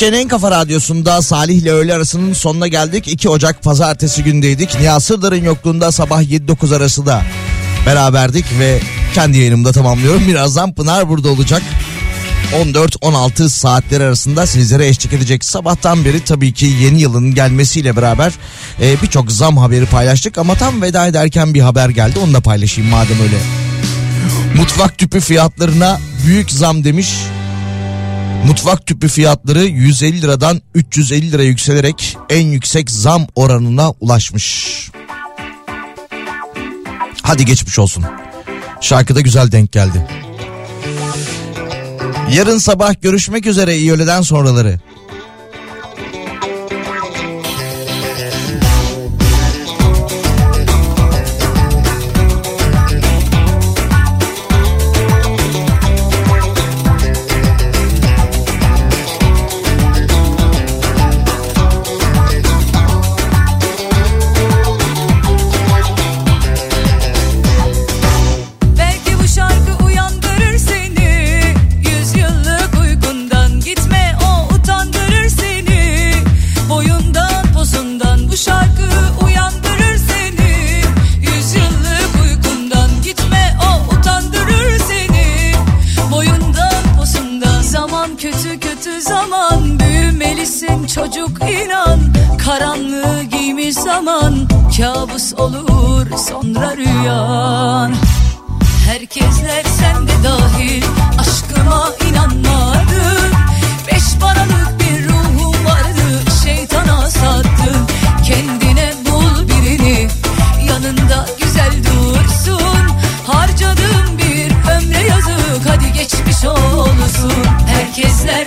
Türkiye'nin en kafa radyosunda Salih ile öğle arasının sonuna geldik. 2 Ocak pazartesi gündeydik. Nihat Sırdar'ın yokluğunda sabah 7-9 arası da beraberdik ve kendi yayınımda tamamlıyorum. Birazdan Pınar burada olacak. 14-16 saatler arasında sizlere eşlik edecek. Sabahtan beri tabii ki yeni yılın gelmesiyle beraber e, birçok zam haberi paylaştık. Ama tam veda ederken bir haber geldi onu da paylaşayım madem öyle. Mutfak tüpü fiyatlarına büyük zam demiş. Mutfak tüpü fiyatları 150 liradan 350 lira yükselerek en yüksek zam oranına ulaşmış. Hadi geçmiş olsun. Şarkıda güzel denk geldi. Yarın sabah görüşmek üzere iyi öğleden sonraları. zaman kabus olur sonra rüyan. Herkesler sen de dahil aşkıma inanmadı. Beş paralık bir ruhum vardı şeytana sattın Kendine bul birini yanında güzel dursun. Harcadığım bir ömre yazık hadi geçmiş olsun. Herkesler